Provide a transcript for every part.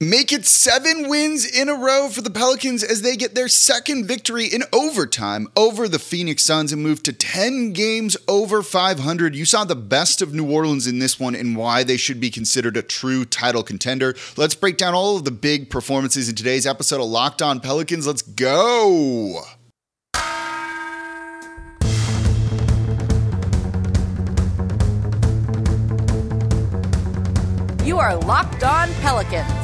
Make it seven wins in a row for the Pelicans as they get their second victory in overtime over the Phoenix Suns and move to 10 games over 500. You saw the best of New Orleans in this one and why they should be considered a true title contender. Let's break down all of the big performances in today's episode of Locked On Pelicans. Let's go. You are Locked On Pelicans,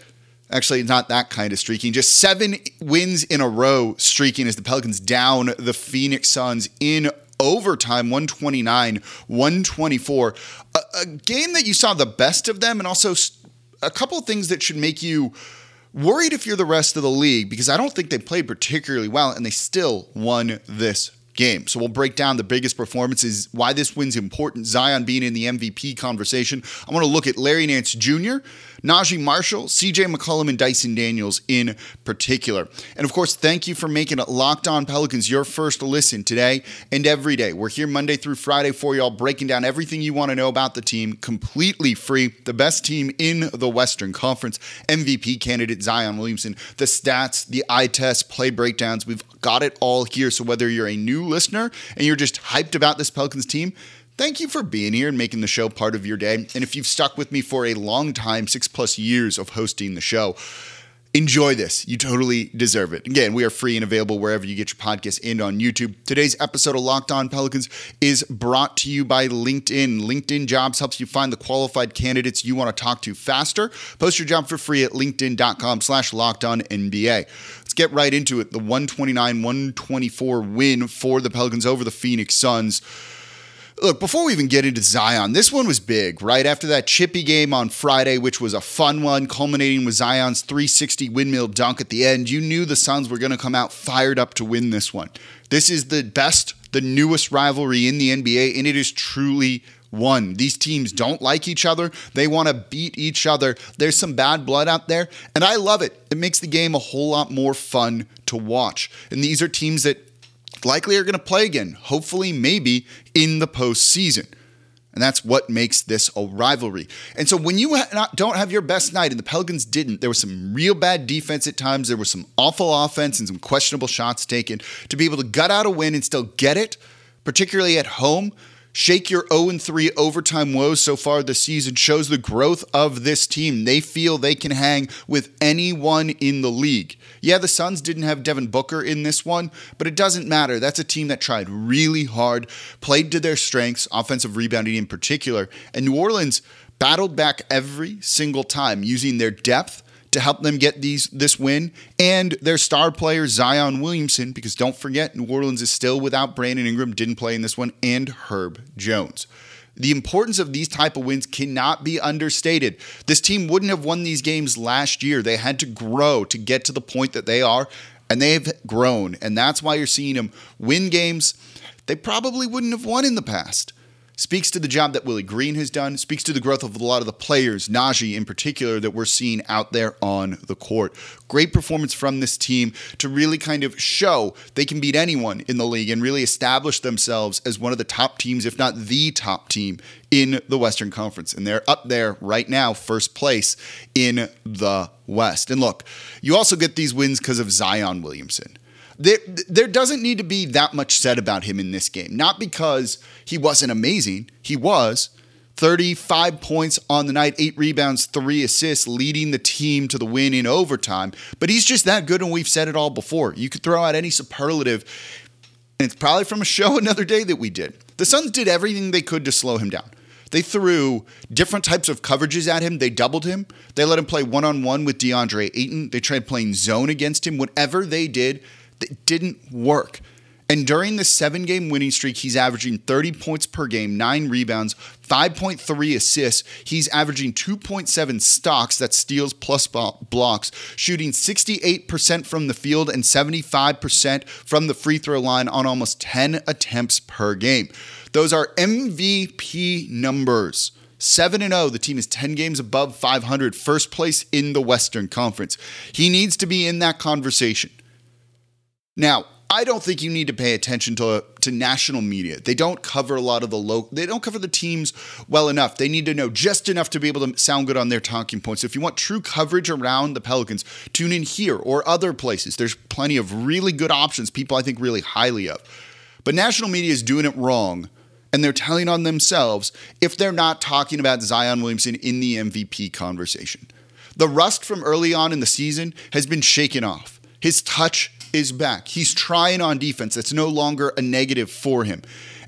Actually, not that kind of streaking. Just seven wins in a row streaking as the Pelicans down the Phoenix Suns in overtime 129 124 a, a, game that you saw the best of them and also a couple of things that should make you worried if you're the rest of the league because i don't think they played particularly well and they still won this game. So we'll break down the biggest performances, why this win's important, Zion being in the MVP conversation. I want to look at Larry Nance Jr., Naji Marshall, CJ McCollum, and Dyson Daniels in particular. And of course, thank you for making it Locked On Pelicans your first listen today and every day. We're here Monday through Friday for y'all, breaking down everything you want to know about the team completely free. The best team in the Western Conference, MVP candidate Zion Williamson, the stats, the eye test, play breakdowns. We've got it all here. So whether you're a new listener and you're just hyped about this Pelicans team, Thank you for being here and making the show part of your day. And if you've stuck with me for a long time, six plus years of hosting the show, enjoy this. You totally deserve it. Again, we are free and available wherever you get your podcast and on YouTube. Today's episode of Locked On Pelicans is brought to you by LinkedIn. LinkedIn Jobs helps you find the qualified candidates you want to talk to faster. Post your job for free at linkedin.com slash locked on NBA. Let's get right into it. The 129-124 win for the Pelicans over the Phoenix Suns. Look, before we even get into Zion, this one was big, right? After that chippy game on Friday, which was a fun one, culminating with Zion's 360 windmill dunk at the end, you knew the Suns were going to come out fired up to win this one. This is the best, the newest rivalry in the NBA, and it is truly one. These teams don't like each other. They want to beat each other. There's some bad blood out there, and I love it. It makes the game a whole lot more fun to watch. And these are teams that likely are going to play again, hopefully, maybe in the postseason. And that's what makes this a rivalry. And so when you don't have your best night, and the Pelicans didn't, there was some real bad defense at times. There was some awful offense and some questionable shots taken. To be able to gut out a win and still get it, particularly at home, Shake your 0 3 overtime woes so far this season shows the growth of this team. They feel they can hang with anyone in the league. Yeah, the Suns didn't have Devin Booker in this one, but it doesn't matter. That's a team that tried really hard, played to their strengths, offensive rebounding in particular, and New Orleans battled back every single time using their depth to help them get these this win and their star player Zion Williamson because don't forget New Orleans is still without Brandon Ingram didn't play in this one and Herb Jones. The importance of these type of wins cannot be understated. This team wouldn't have won these games last year. They had to grow to get to the point that they are and they've grown and that's why you're seeing them win games they probably wouldn't have won in the past speaks to the job that Willie Green has done, speaks to the growth of a lot of the players, Naji in particular, that we're seeing out there on the court. Great performance from this team to really kind of show they can beat anyone in the league and really establish themselves as one of the top teams, if not the top team in the Western Conference. And they're up there right now, first place in the West. And look, you also get these wins because of Zion Williamson there, there doesn't need to be that much said about him in this game. Not because he wasn't amazing, he was. 35 points on the night, eight rebounds, three assists, leading the team to the win in overtime. But he's just that good, and we've said it all before. You could throw out any superlative, and it's probably from a show another day that we did. The Suns did everything they could to slow him down. They threw different types of coverages at him. They doubled him. They let him play one on one with DeAndre Ayton. They tried playing zone against him. Whatever they did, that didn't work. And during the seven game winning streak, he's averaging 30 points per game, nine rebounds, 5.3 assists. He's averaging 2.7 stocks, that steals plus blocks, shooting 68% from the field and 75% from the free throw line on almost 10 attempts per game. Those are MVP numbers. 7 and 0, the team is 10 games above 500, first place in the Western Conference. He needs to be in that conversation. Now, I don't think you need to pay attention to to national media. They don't cover a lot of the low. They don't cover the teams well enough. They need to know just enough to be able to sound good on their talking points. If you want true coverage around the Pelicans, tune in here or other places. There's plenty of really good options. People I think really highly of. But national media is doing it wrong, and they're telling on themselves if they're not talking about Zion Williamson in the MVP conversation. The rust from early on in the season has been shaken off. His touch is back. He's trying on defense. That's no longer a negative for him.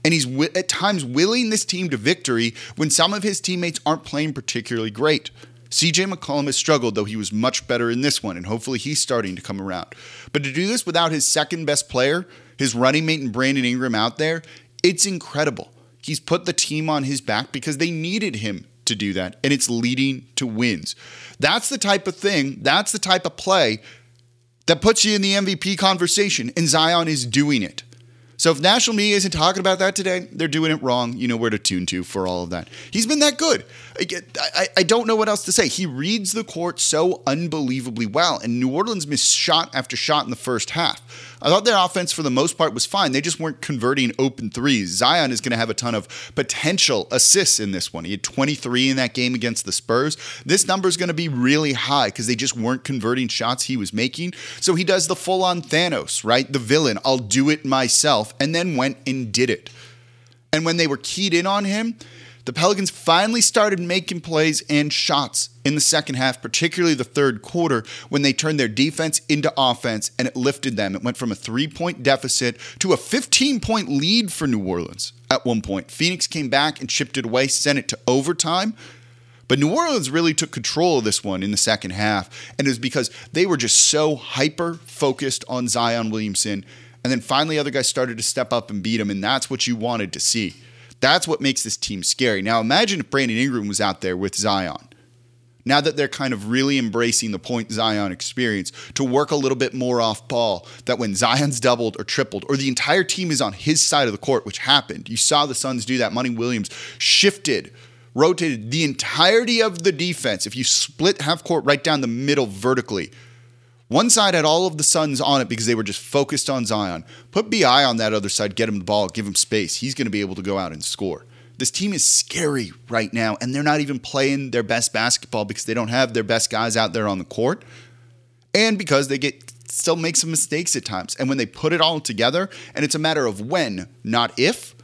And he's at times willing this team to victory when some of his teammates aren't playing particularly great. CJ McCollum has struggled, though he was much better in this one, and hopefully he's starting to come around. But to do this without his second best player, his running mate and Brandon Ingram out there, it's incredible. He's put the team on his back because they needed him to do that, and it's leading to wins. That's the type of thing, that's the type of play that puts you in the MVP conversation, and Zion is doing it. So if national media isn't talking about that today, they're doing it wrong. You know where to tune to for all of that. He's been that good. I, I, I don't know what else to say. He reads the court so unbelievably well, and New Orleans missed shot after shot in the first half. I thought their offense, for the most part, was fine. They just weren't converting open threes. Zion is going to have a ton of potential assists in this one. He had 23 in that game against the Spurs. This number is going to be really high because they just weren't converting shots he was making. So he does the full on Thanos, right? The villain. I'll do it myself, and then went and did it. And when they were keyed in on him, the Pelicans finally started making plays and shots in the second half, particularly the third quarter, when they turned their defense into offense and it lifted them. It went from a three point deficit to a 15 point lead for New Orleans at one point. Phoenix came back and chipped it away, sent it to overtime. But New Orleans really took control of this one in the second half, and it was because they were just so hyper focused on Zion Williamson. And then finally, other guys started to step up and beat him, and that's what you wanted to see. That's what makes this team scary. Now, imagine if Brandon Ingram was out there with Zion. Now that they're kind of really embracing the point Zion experience to work a little bit more off ball, that when Zion's doubled or tripled, or the entire team is on his side of the court, which happened, you saw the Suns do that. Monty Williams shifted, rotated the entirety of the defense. If you split half court right down the middle vertically, one side had all of the Suns on it because they were just focused on Zion. Put BI on that other side, get him the ball, give him space. He's going to be able to go out and score. This team is scary right now, and they're not even playing their best basketball because they don't have their best guys out there on the court, and because they get still make some mistakes at times. And when they put it all together, and it's a matter of when, not if,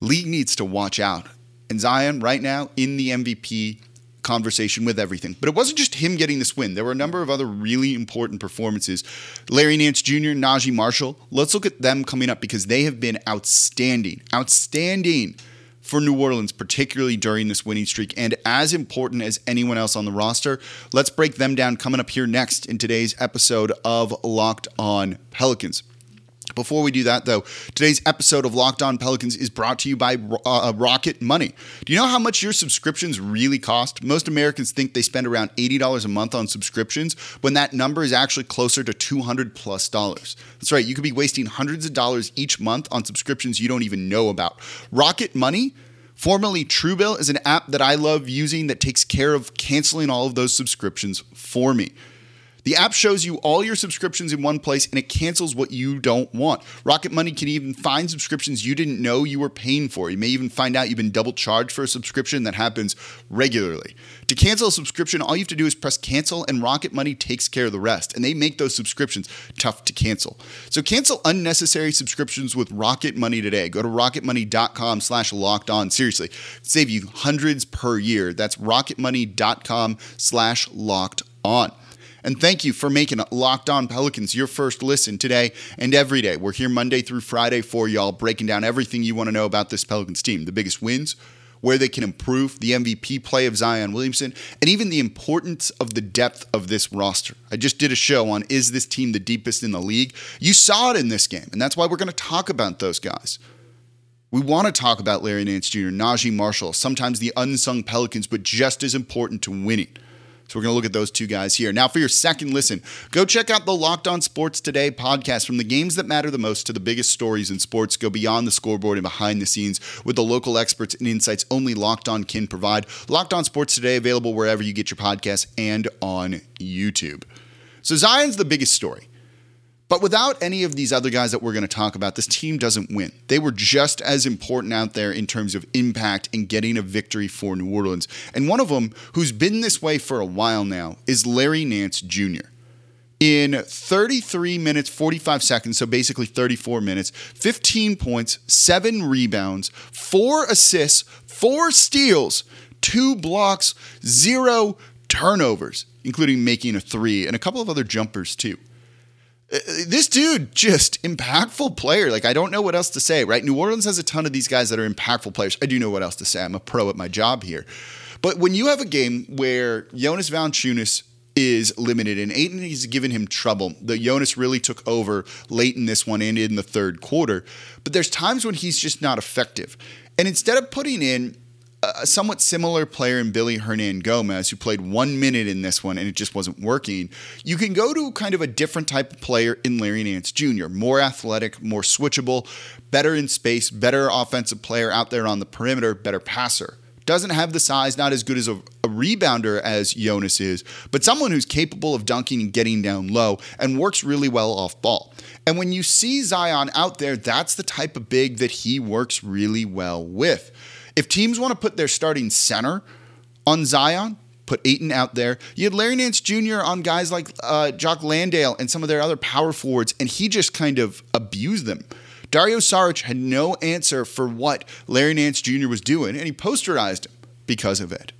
league needs to watch out. And Zion right now in the MVP conversation with everything. But it wasn't just him getting this win. There were a number of other really important performances. Larry Nance Jr., Naji Marshall. Let's look at them coming up because they have been outstanding. Outstanding for New Orleans, particularly during this winning streak, and as important as anyone else on the roster. Let's break them down coming up here next in today's episode of Locked On Pelicans. Before we do that, though, today's episode of Locked On Pelicans is brought to you by uh, Rocket Money. Do you know how much your subscriptions really cost? Most Americans think they spend around $80 a month on subscriptions, when that number is actually closer to 200 plus dollars. That's right, you could be wasting hundreds of dollars each month on subscriptions you don't even know about. Rocket Money Formerly Truebill is an app that I love using that takes care of canceling all of those subscriptions for me. The app shows you all your subscriptions in one place and it cancels what you don't want. Rocket Money can even find subscriptions you didn't know you were paying for. You may even find out you've been double charged for a subscription that happens regularly. To cancel a subscription, all you have to do is press cancel and Rocket Money takes care of the rest. And they make those subscriptions tough to cancel. So cancel unnecessary subscriptions with Rocket Money today. Go to rocketmoney.com slash locked on. Seriously, save you hundreds per year. That's rocketmoney.com slash locked on. And thank you for making Locked On Pelicans your first listen today and every day. We're here Monday through Friday for y'all, breaking down everything you want to know about this Pelicans team the biggest wins, where they can improve, the MVP play of Zion Williamson, and even the importance of the depth of this roster. I just did a show on is this team the deepest in the league? You saw it in this game, and that's why we're going to talk about those guys. We want to talk about Larry Nance Jr., Naji Marshall, sometimes the unsung Pelicans, but just as important to winning. So we're going to look at those two guys here. Now, for your second listen, go check out the Locked On Sports Today podcast from the games that matter the most to the biggest stories in sports. Go beyond the scoreboard and behind the scenes with the local experts and insights only Locked On can provide. Locked On Sports Today available wherever you get your podcasts and on YouTube. So Zion's the biggest story. But without any of these other guys that we're going to talk about, this team doesn't win. They were just as important out there in terms of impact and getting a victory for New Orleans. And one of them, who's been this way for a while now, is Larry Nance Jr. In 33 minutes, 45 seconds, so basically 34 minutes, 15 points, seven rebounds, four assists, four steals, two blocks, zero turnovers, including making a three and a couple of other jumpers too Uh, this dude just impactful player like i don't know what else to say right new orleans has a ton of these guys that are impactful players i do know what else to say i'm a pro at my job here but when you have a game where jonas valanciunas is limited and Ayton has given him trouble. The Jonas really took over late in this one and in the third quarter. But there's times when he's just not effective. And instead of putting in a somewhat similar player in Willy Hernangomez, who played one minute in this one and it just wasn't working, you can go to kind of a different type of player in Larry Nance Jr., more athletic, more switchable, better in space, better offensive player out there on the perimeter, better passer. Doesn't have the size, not as good as a, a rebounder as Jonas is, but someone who's capable of dunking and getting down low and works really well off ball. And when you see Zion out there, that's the type of big that he works really well with. If teams want to put their starting center on Zion, put Ayton out there. You had Larry Nance Jr. on guys like uh, Jock Landale and some of their other power forwards, and he just kind of abused them. Dario Saric had no answer for what Larry Nance Jr. was doing, and he posterized him because of it.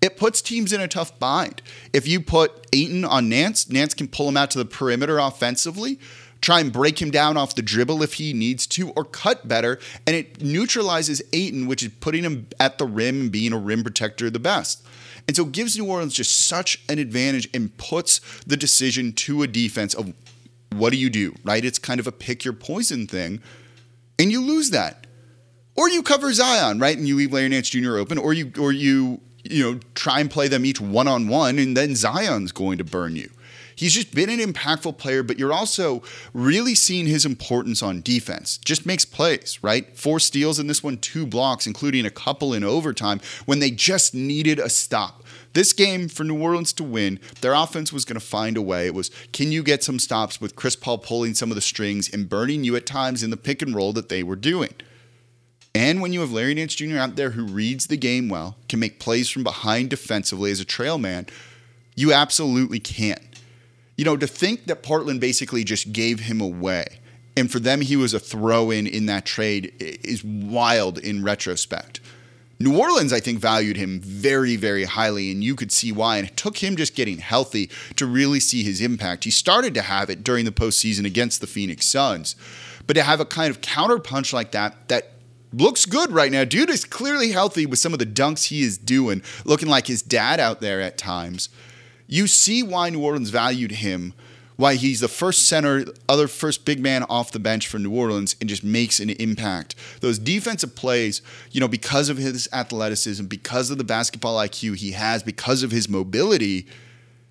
It puts teams in a tough bind. If you put Ayton on Nance, Nance can pull him out to the perimeter offensively try and break him down off the dribble if he needs to, or cut better. And it neutralizes Ayton, which is putting him at the rim and being a rim protector the best. And so it gives New Orleans just such an advantage and puts the decision to a defense of what do you do, right? It's kind of a pick your poison thing, and you lose that. Or you cover Zion, right? And you leave Larry Nance Jr. open, or you or you you know try and play them each one on one, and then Zion's going to burn you. He's just been an impactful player, but you're also really seeing his importance on defense. Just makes plays, right? Four steals in this one, two blocks, including a couple in overtime when they just needed a stop. This game for New Orleans to win, their offense was going to find a way. It was can you get some stops with Chris Paul pulling some of the strings and burning you at times in the pick and roll that they were doing. And when you have Larry Nance Jr. out there who reads the game well, can make plays from behind defensively as a trail man, you absolutely can you know, to think that Portland basically just gave him away and for them he was a throw in in that trade is wild in retrospect. New Orleans, I think, valued him very, very highly, and you could see why. And it took him just getting healthy to really see his impact. He started to have it during the postseason against the Phoenix Suns, but to have a kind of counterpunch like that, that looks good right now. Dude is clearly healthy with some of the dunks he is doing, looking like his dad out there at times you see why New Orleans valued him, why he's the first center, other first big man off the bench for New Orleans and just makes an impact. Those defensive plays, you know, because of his athleticism, because of the basketball IQ he has, because of his mobility,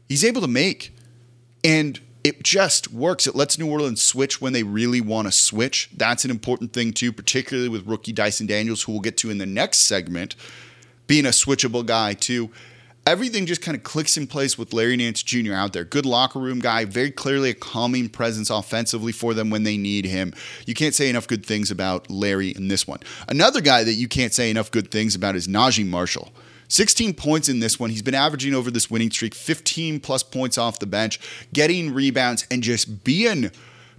he's able to make. And it just works. It lets New Orleans switch when they really want to switch. That's an important thing, too, particularly with rookie Dyson Daniels, who we'll get to in the next segment, being a switchable guy, too everything just kind of clicks in place with Larry Nance Jr. out there. Good locker room guy, very clearly a calming presence offensively for them when they need him. You can't say enough good things about Larry in this one. Another guy that you can't say enough good things about is Naji Marshall. 16 points in this one. He's been averaging over this winning streak, 15 plus points off the bench, getting rebounds and just being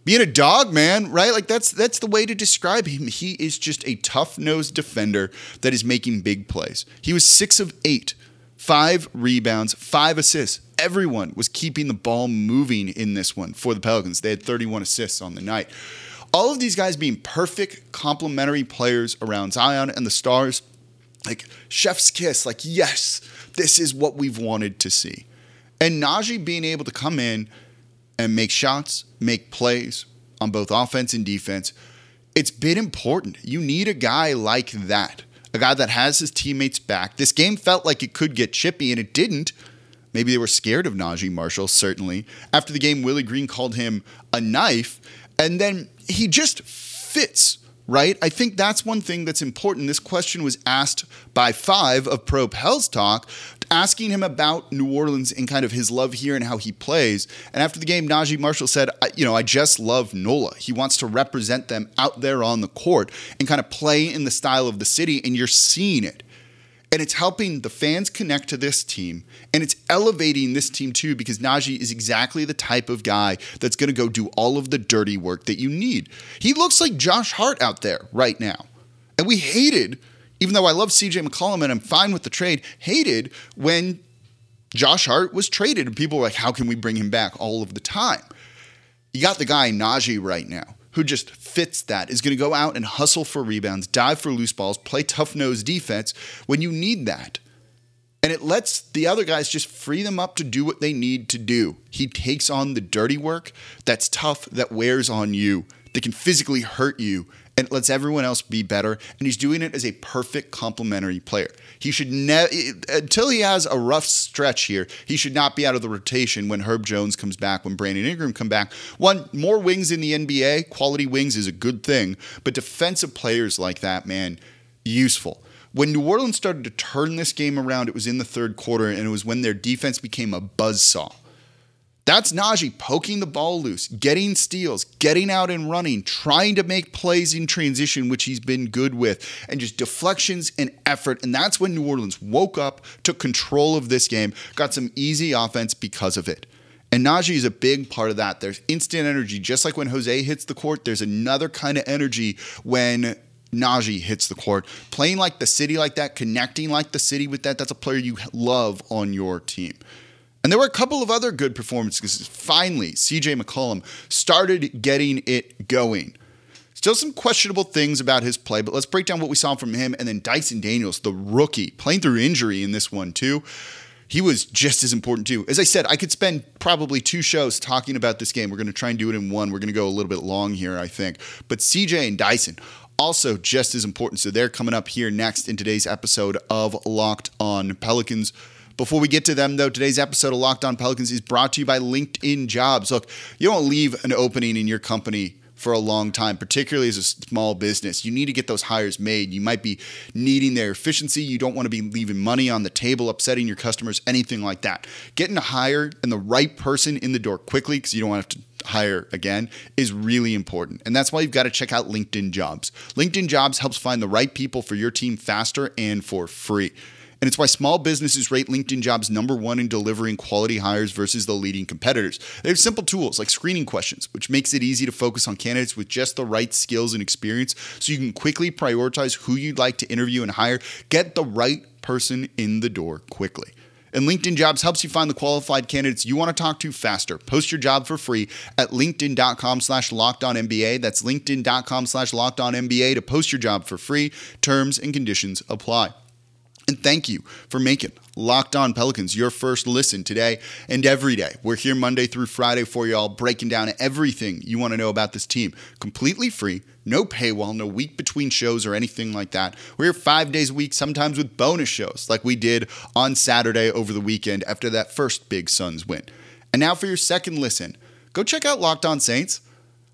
being a dog, man, right? Like that's that's the way to describe him. He is just a tough-nosed defender that is making big plays. He was 6 of 8 five rebounds, five assists. Everyone was keeping the ball moving in this one for the Pelicans. They had 31 assists on the night. All of these guys being perfect complementary players around Zion and the Stars like chef's kiss, like, yes, this is what we've wanted to see. And Naji being able to come in and make shots, make plays on both offense and defense, it's been important. You need a guy like that, a guy that has his teammates back. This game felt like it could get chippy, and it didn't. Maybe they were scared of Naji Marshall, certainly. After the game, Willie Green called him a knife, and then he just fits right? I think that's one thing that's important. This question was asked by five of Pro Pels Talk, asking him about New Orleans and kind of his love here and how he plays. And after the game, Naji Marshall said, You know, I just love Nola. He wants to represent them out there on the court and kind of play in the style of the city, and you're seeing it. And it's helping the fans connect to this team. And it's elevating this team too, because Naji is exactly the type of guy that's going to go do all of the dirty work that you need. He looks like Josh Hart out there right now. And we hated, even though I love CJ McCollum and I'm fine with the trade, hated when Josh Hart was traded. And people were like, how can we bring him back all of the time? You got the guy Naji right now who just fits that, is going to go out and hustle for rebounds, dive for loose balls, play tough nose defense when you need that. And it lets the other guys just free them up to do what they need to do. He takes on the dirty work that's tough, that wears on you, that can physically hurt you, and lets everyone else be better. And he's doing it as a perfect complementary player. He should never, until he has a rough stretch here, he should not be out of the rotation when Herb Jones comes back, when Brandon Ingram come back. One, more wings in the NBA, quality wings is a good thing, but defensive players like that, man, useful. When New Orleans started to turn this game around, it was in the third quarter, and it was when their defense became a buzzsaw. That's Naji poking the ball loose, getting steals, getting out and running, trying to make plays in transition, which he's been good with, and just deflections and effort. And that's when New Orleans woke up, took control of this game, got some easy offense because of it. And Naji is a big part of that. There's instant energy. Just like when Jose hits the court, there's another kind of energy when Naji hits the court. Playing like the city like that, connecting like the city with that, that's a player you love on your team. And there were a couple of other good performances. Finally, CJ McCollum started getting it going. Still some questionable things about his play, but let's break down what we saw from him. And then Dyson Daniels, the rookie, playing through injury in this one too. He was just as important too. As I said, I could spend probably two shows talking about this game. We're going to try and do it in one. We're going to go a little bit long here, I think. But CJ and Dyson, also just as important. So they're coming up here next in today's episode of Locked on Pelicans. Before we get to them, though, today's episode of Locked On Pelicans is brought to you by LinkedIn Jobs. Look, you don't leave an opening in your company for a long time, particularly as a small business. You need to get those hires made. You might be needing their efficiency. You don't want to be leaving money on the table, upsetting your customers, anything like that. Getting a hire and the right person in the door quickly, because you don't want to have to hire again, is really important. And that's why you've got to check out LinkedIn Jobs. LinkedIn Jobs helps find the right people for your team faster and for free. And it's why small businesses rate LinkedIn jobs number one in delivering quality hires versus the leading competitors. They have simple tools like screening questions, which makes it easy to focus on candidates with just the right skills and experience so you can quickly prioritize who you'd like to interview and hire. Get the right person in the door quickly. And LinkedIn Jobs helps you find the qualified candidates you want to talk to faster. Post your job for free at linkedin.com slash NBA. That's linkedin.com slash NBA to post your job for free. Terms and conditions apply. And thank you for making Locked On Pelicans your first listen today and every day. We're here Monday through Friday for y'all, breaking down everything you want to know about this team. Completely free, no paywall, no week between shows or anything like that. We're here five days a week, sometimes with bonus shows like we did on Saturday over the weekend after that first big Suns win. And now for your second listen, go check out Locked On Saints.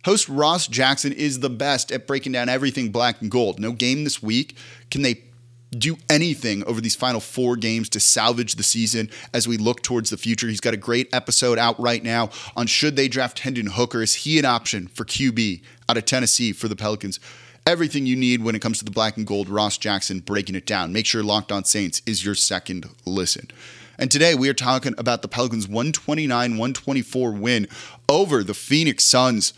Host Ross Jackson is the best at breaking down everything black and gold. No game this week. Can they do anything over these final four games to salvage the season as we look towards the future. He's got a great episode out right now on should they draft Hendon Hooker? Is he an option for QB out of Tennessee for the Pelicans? Everything you need when it comes to the black and gold, Ross Jackson breaking it down. Make sure Locked On Saints is your second listen. And today we are talking about the Pelicans' 129 124 win over the Phoenix Suns.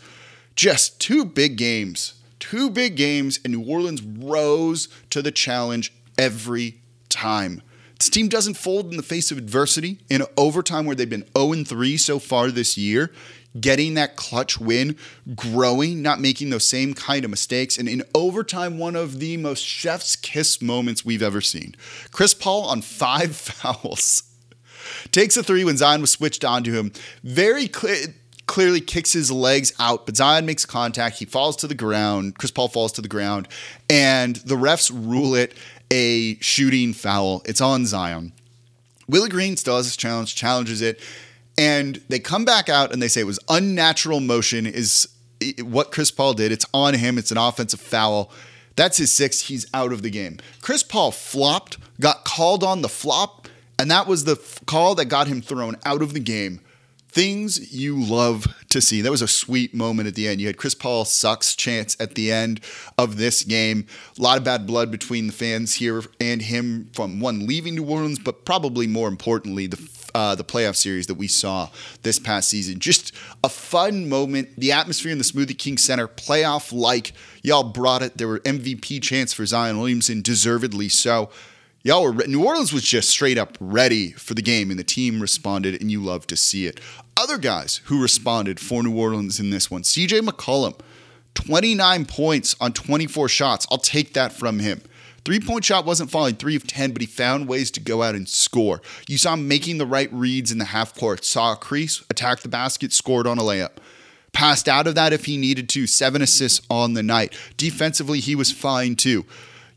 Just two big games. Two big games, and New Orleans rose to the challenge every time. This team doesn't fold in the face of adversity. In overtime, where they've been 0 3 so far this year, getting that clutch win, growing, not making those same kind of mistakes, and in overtime, one of the most chef's kiss moments we've ever seen. Chris Paul on five fouls takes a three when Zion was switched onto him. Very clear clearly kicks his legs out, but Zion makes contact. He falls to the ground. Chris Paul falls to the ground, and the refs rule it a shooting foul. It's on Zion. Willie Green still has his challenge, challenges it, and they come back out and they say it was unnatural motion is what Chris Paul did. It's on him. It's an offensive foul. That's his sixth. He's out of the game. Chris Paul flopped, got called on the flop, and that was the f- call that got him thrown out of the game things you love to see. That was a sweet moment at the end. You had Chris Paul sucks chance at the end of this game. A lot of bad blood between the fans here and him from one leaving New Orleans, but probably more importantly, the uh, the playoff series that we saw this past season. Just a fun moment. The atmosphere in the Smoothie King Center, playoff like. Y'all brought it. There were MVP chants for Zion Williamson, deservedly so y'all were New Orleans was just straight up ready for the game, and the team responded, and you love to see it. Other guys who responded for New Orleans in this one, CJ McCollum, 29 points on 24 shots. I'll take that from him. Three point shot wasn't falling three of 10, but he found ways to go out and score. You saw him making the right reads in the half court, saw a crease, attacked the basket, scored on a layup. Passed out of that if he needed to, seven assists on the night. Defensively, he was fine too.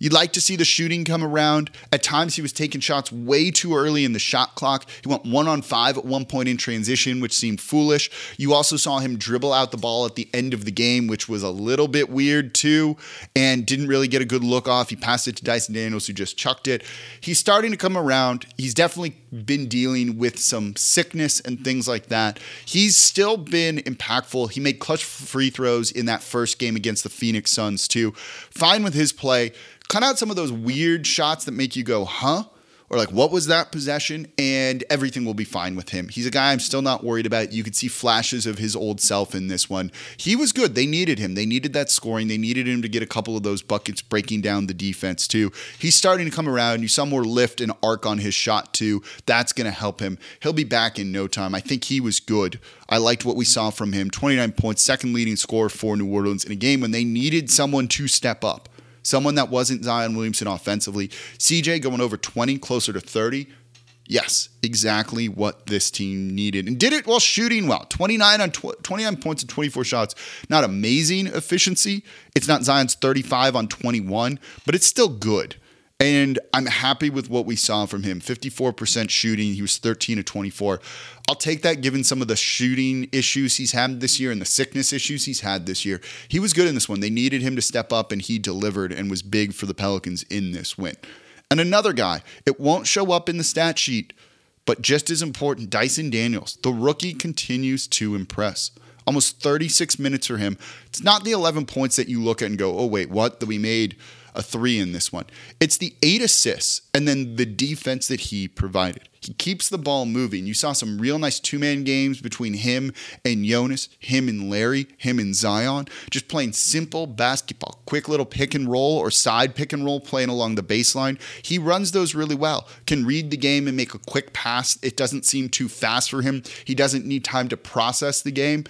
You'd like to see the shooting come around. At times, he was taking shots way too early in the shot clock. He went one on five at one point in transition, which seemed foolish. You also saw him dribble out the ball at the end of the game, which was a little bit weird too, and didn't really get a good look off. He passed it to Dyson Daniels, who just chucked it. He's starting to come around. He's definitely been dealing with some sickness and things like that. He's still been impactful. He made clutch free throws in that first game against the Phoenix Suns, too. Fine with his play cut out some of those weird shots that make you go, huh? Or like, what was that possession? And everything will be fine with him. He's a guy I'm still not worried about. You could see flashes of his old self in this one. He was good. They needed him. They needed that scoring. They needed him to get a couple of those buckets, breaking down the defense too. He's starting to come around. You saw more lift and arc on his shot too. That's going to help him. He'll be back in no time. I think he was good. I liked what we saw from him. 29 points, second leading scorer for New Orleans in a game when they needed someone to step up someone that wasn't Zion Williamson offensively. CJ going over 20, closer to 30. Yes, exactly what this team needed. And did it while shooting well. 29 on tw- 29 points and 24 shots. Not amazing efficiency. It's not Zion's 35 on 21, but it's still good. And I'm happy with what we saw from him 54% shooting. He was 13 to 24. I'll take that given some of the shooting issues he's had this year and the sickness issues he's had this year. He was good in this one. They needed him to step up, and he delivered and was big for the Pelicans in this win. And another guy, it won't show up in the stat sheet, but just as important, Dyson Daniels. The rookie continues to impress almost 36 minutes for him. It's not the 11 points that you look at and go, oh, wait, what? That we made a three in this one. It's the eight assists and then the defense that he provided. He keeps the ball moving. You saw some real nice two man games between him and Jonas, him and Larry, him and Zion, just playing simple basketball, quick little pick and roll or side pick and roll playing along the baseline. He runs those really well, can read the game and make a quick pass. It doesn't seem too fast for him. He doesn't need time to process the game.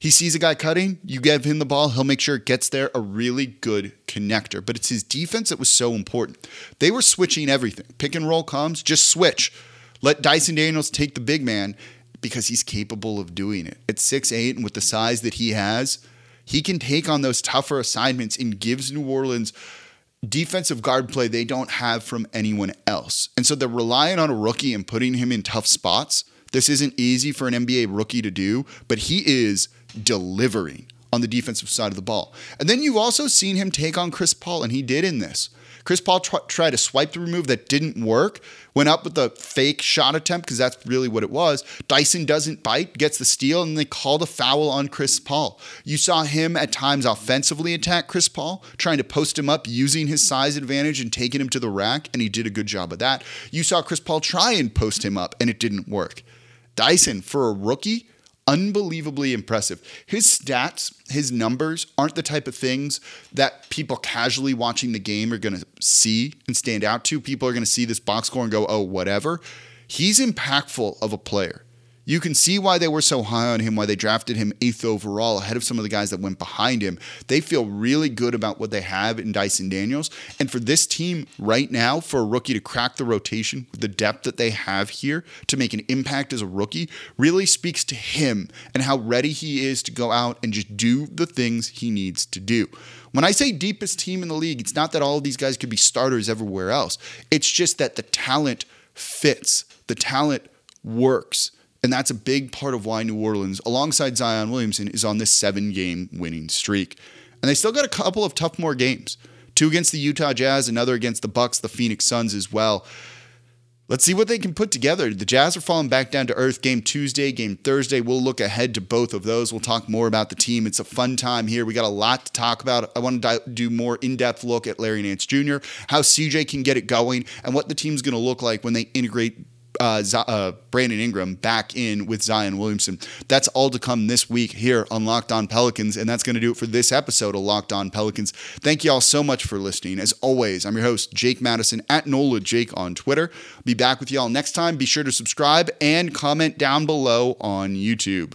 He sees a guy cutting, you give him the ball, he'll make sure it gets there. A really good connector. But it's his defense that was so important. They were switching everything. Pick and roll comes, just switch. Let Dyson Daniels take the big man because he's capable of doing it. At six eight and with the size that he has, he can take on those tougher assignments and gives New Orleans defensive guard play they don't have from anyone else. And so they're relying on a rookie and putting him in tough spots. This isn't easy for an NBA rookie to do, but he is delivering on the defensive side of the ball. And then you've also seen him take on Chris Paul, and he did in this. Chris Paul tr- tried a swipe the move that didn't work, went up with a fake shot attempt because that's really what it was. Dyson doesn't bite, gets the steal, and they called a foul on Chris Paul. You saw him at times offensively attack Chris Paul, trying to post him up using his size advantage and taking him to the rack, and he did a good job of that. You saw Chris Paul try and post him up, and it didn't work. Dyson, for a rookie, unbelievably impressive. His stats, his numbers aren't the type of things that people casually watching the game are going to see and stand out to. People are going to see this box score and go, oh, whatever. He's impactful of a player. You can see why they were so high on him, why they drafted him eighth overall ahead of some of the guys that went behind him. They feel really good about what they have in Dyson Daniels. And for this team right now, for a rookie to crack the rotation with the depth that they have here to make an impact as a rookie, really speaks to him and how ready he is to go out and just do the things he needs to do. When I say deepest team in the league, it's not that all of these guys could be starters everywhere else. It's just that the talent fits, the talent works. And that's a big part of why New Orleans, alongside Zion Williamson, is on this seven game winning streak. And they still got a couple of tough more games two against the Utah Jazz, another against the Bucks, the Phoenix Suns as well. Let's see what they can put together. The Jazz are falling back down to earth. Game Tuesday, game Thursday. We'll look ahead to both of those. We'll talk more about the team. It's a fun time here. We got a lot to talk about. I want to do more in depth look at Larry Nance Jr., how CJ can get it going, and what the team's going to look like when they integrate uh, Z- uh, Brandon Ingram back in with Zion Williamson. That's all to come this week here on Locked On Pelicans, and that's going to do it for this episode of Locked On Pelicans. Thank you all so much for listening. As always, I'm your host, Jake Madison at NOLA Jake on Twitter. Be back with y'all next time. Be sure to subscribe and comment down below on YouTube.